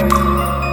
Bye.